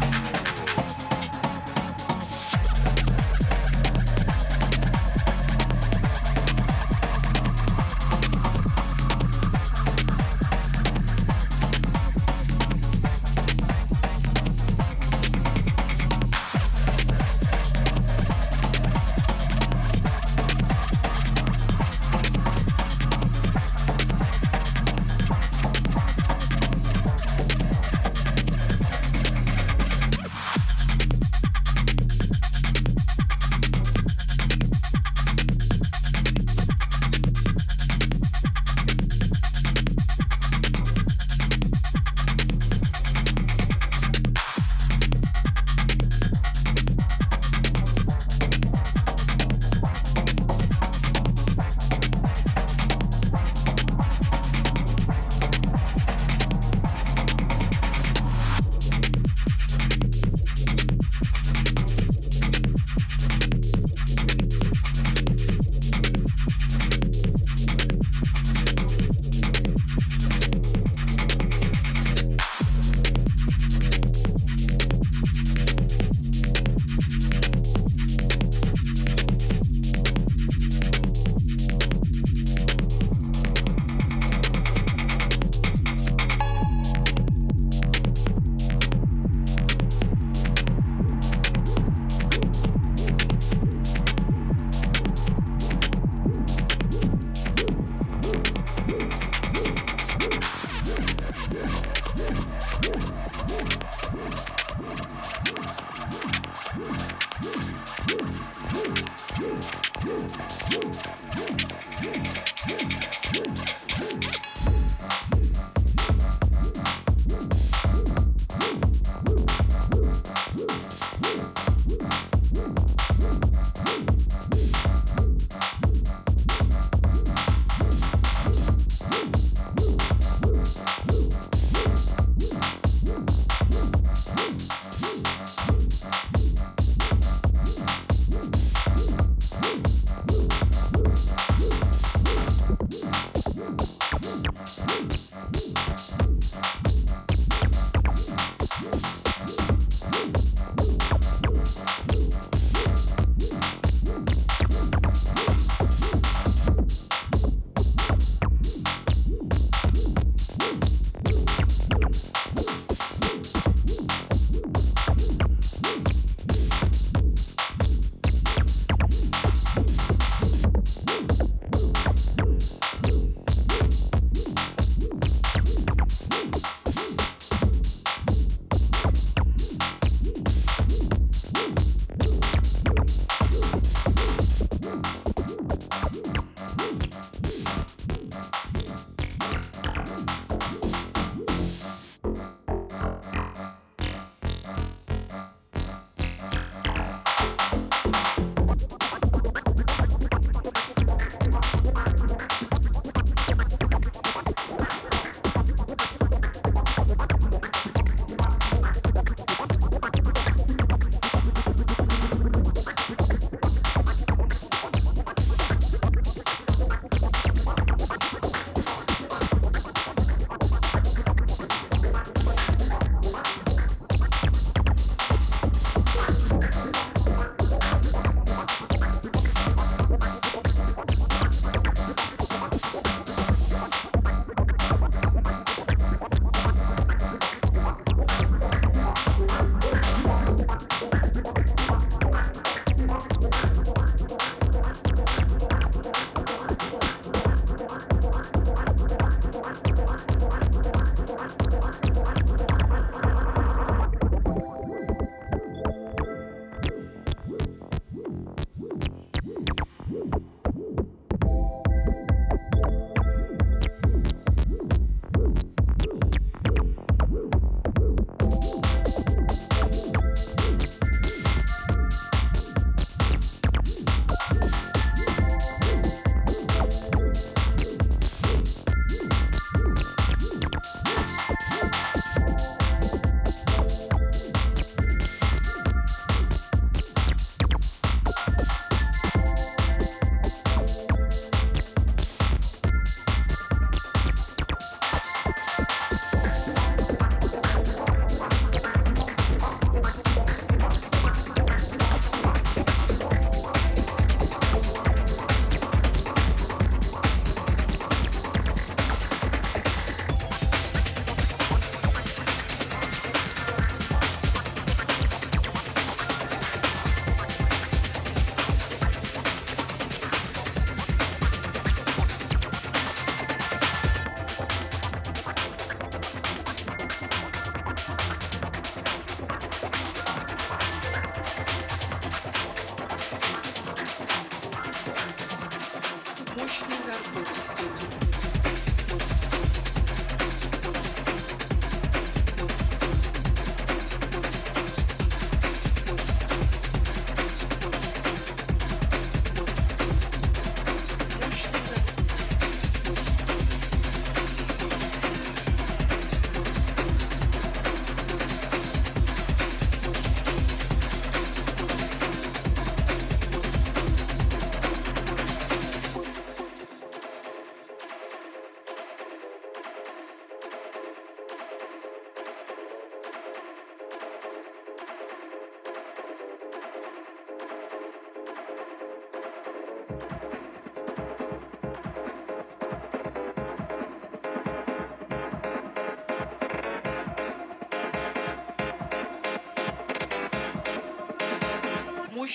Bye.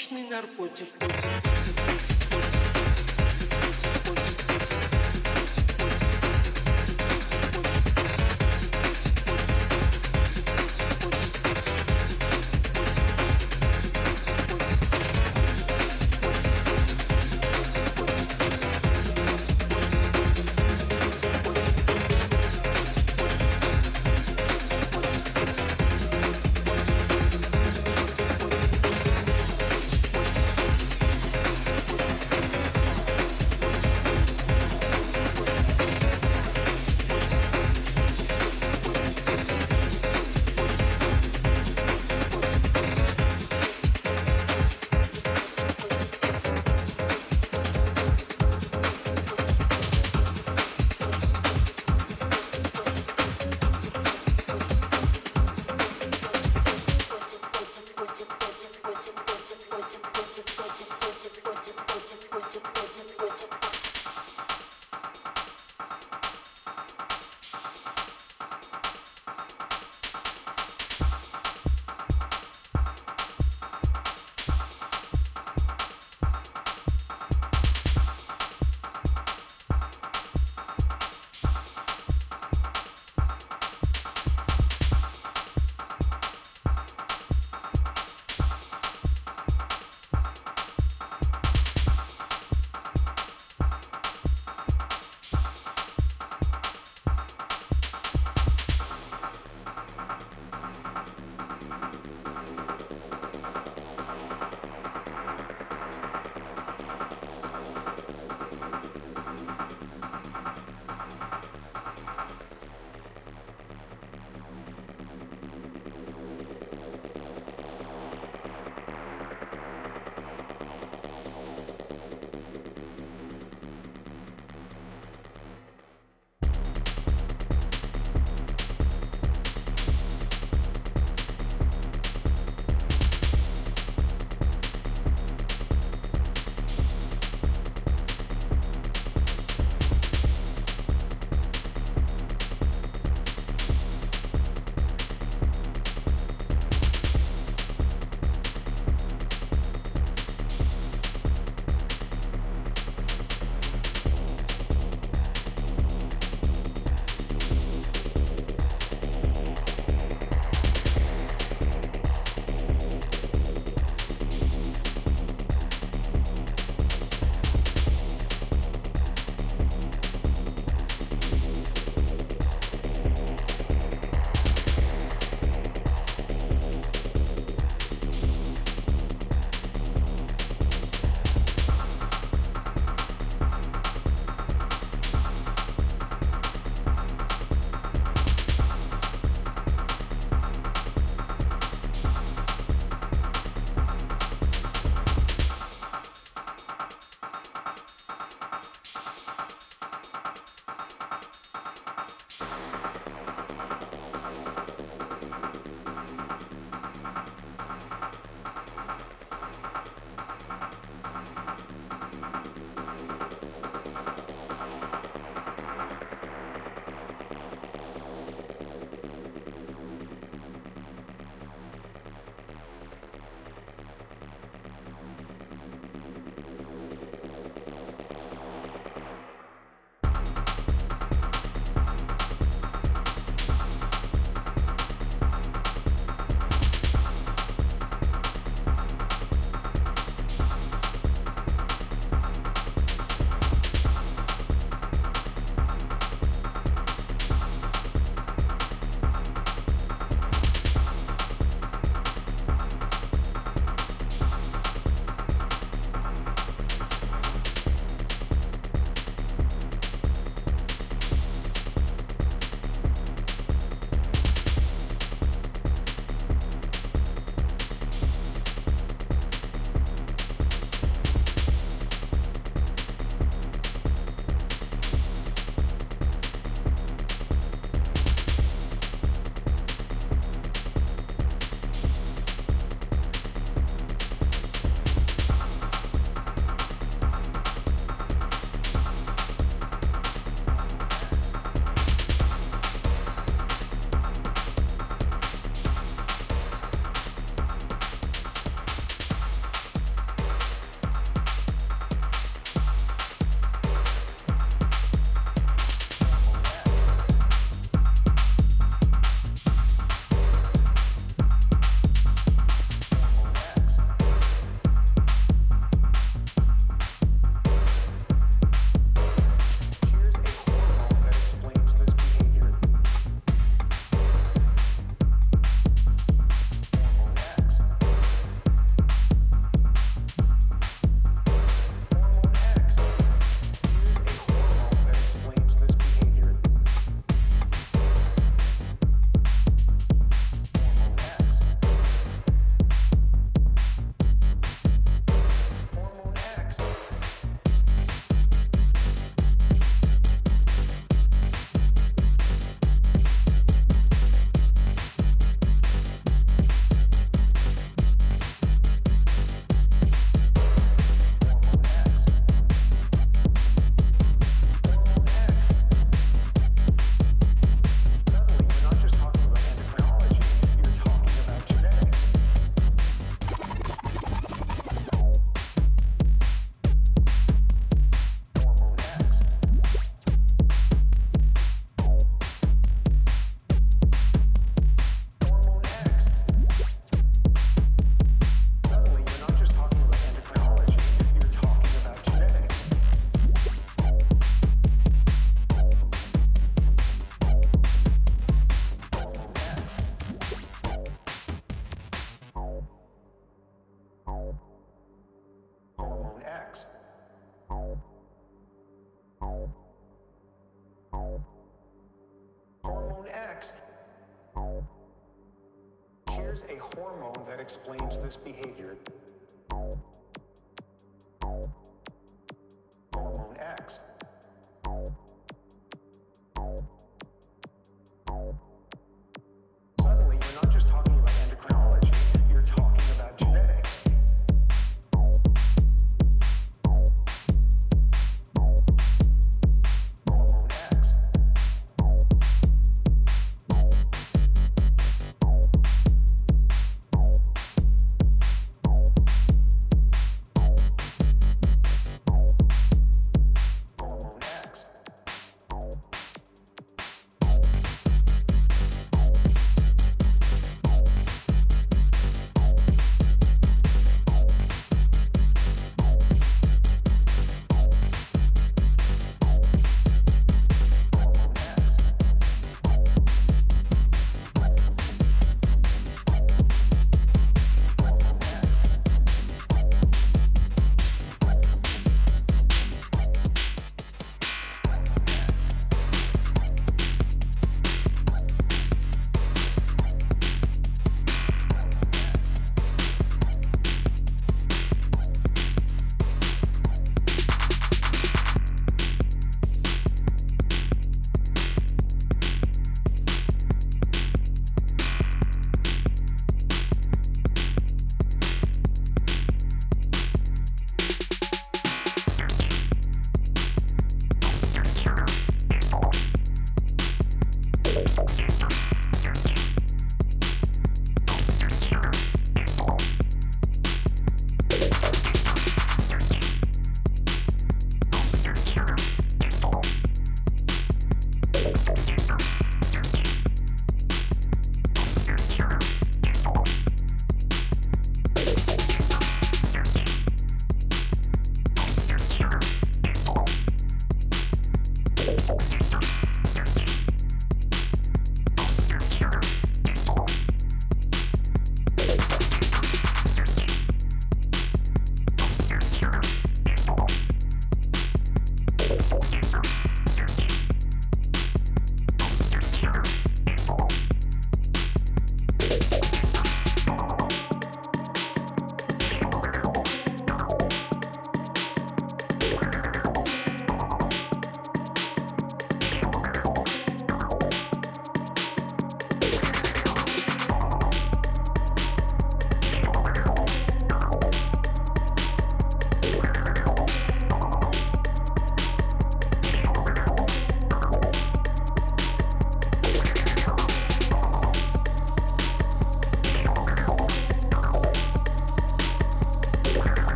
Мощный наркотик.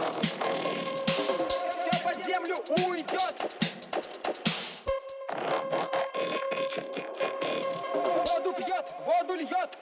Все под землю уйдет. Воду пьет, воду льет.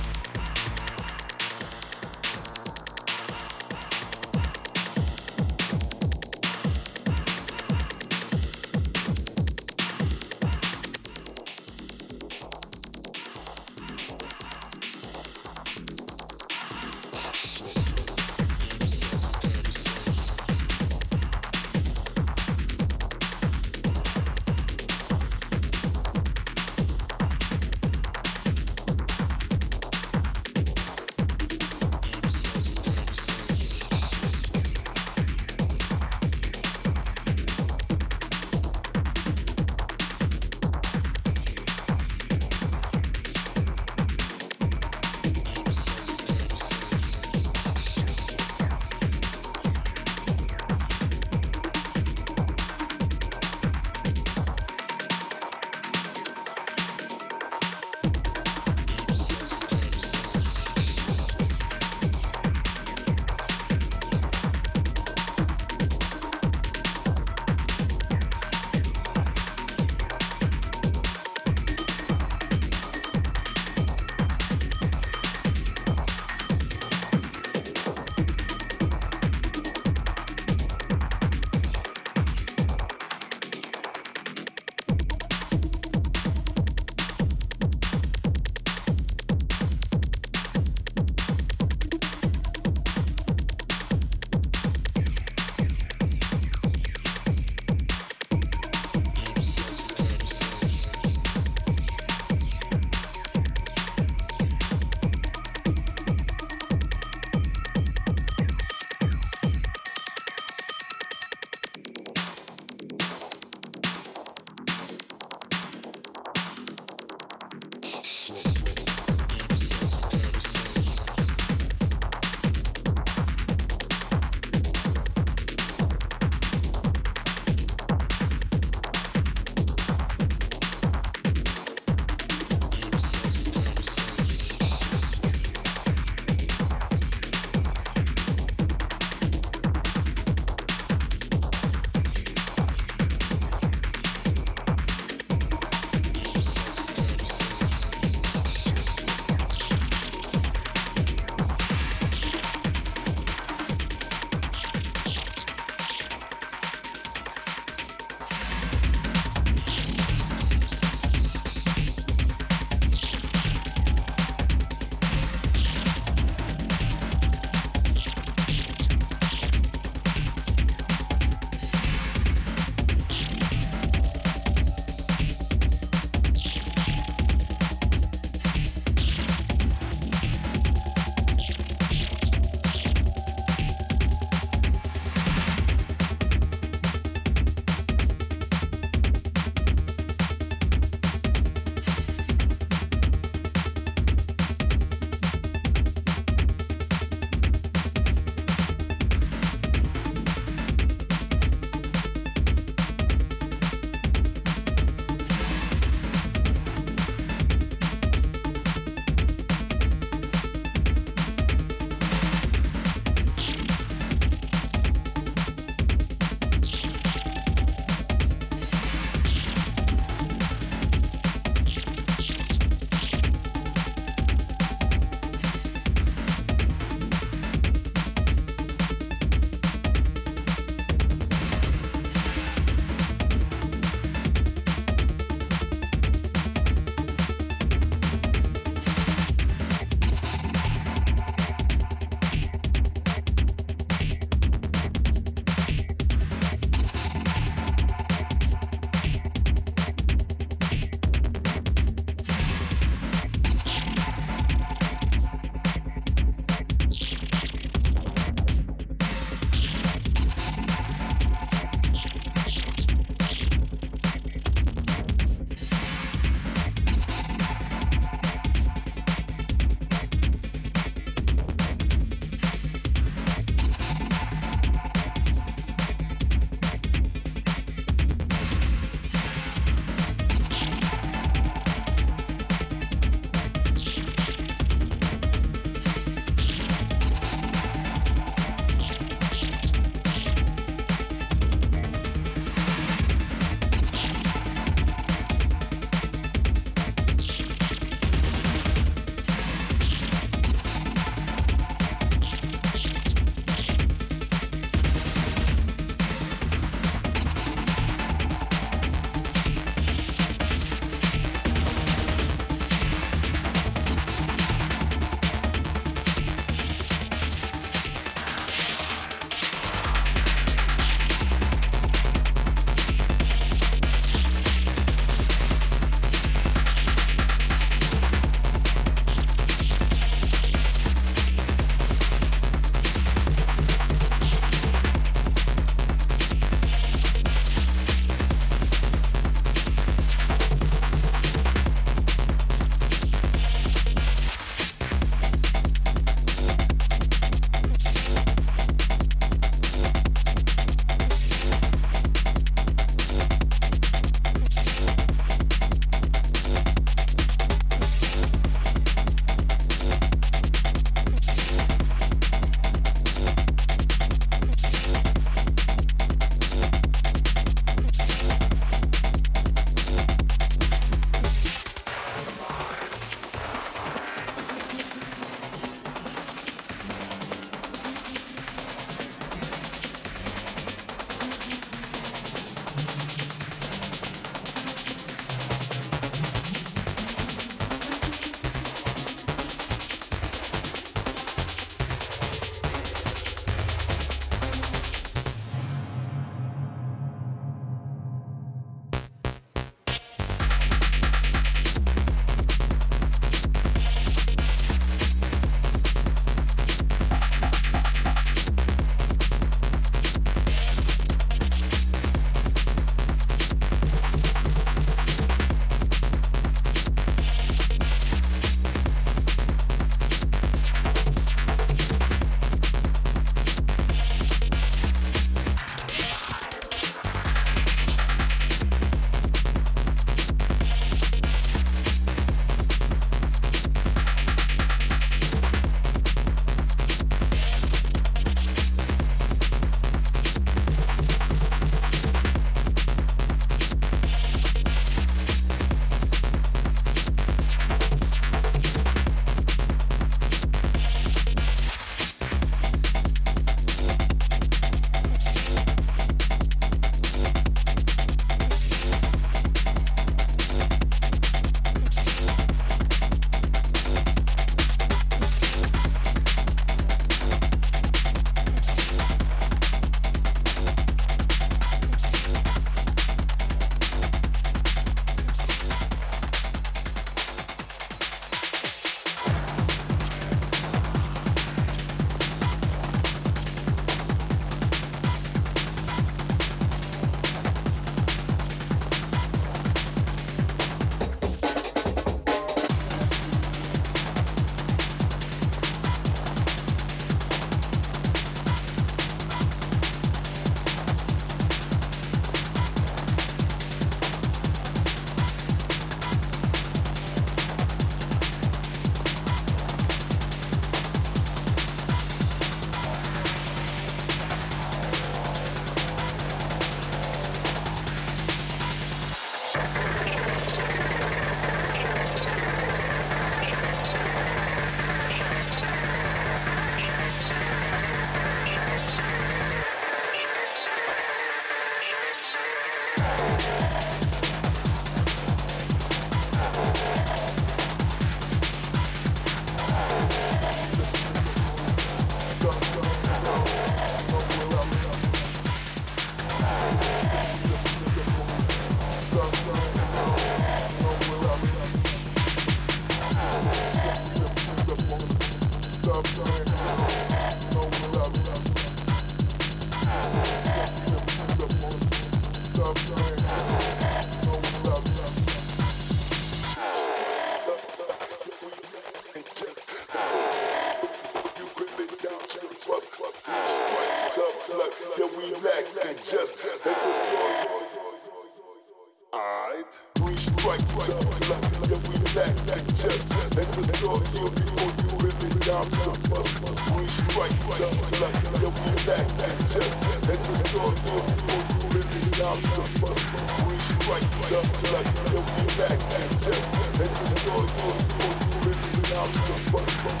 Just And the strong love won't do really now So must be free, strike tough Like you'll back and just And the strong love won't do really now So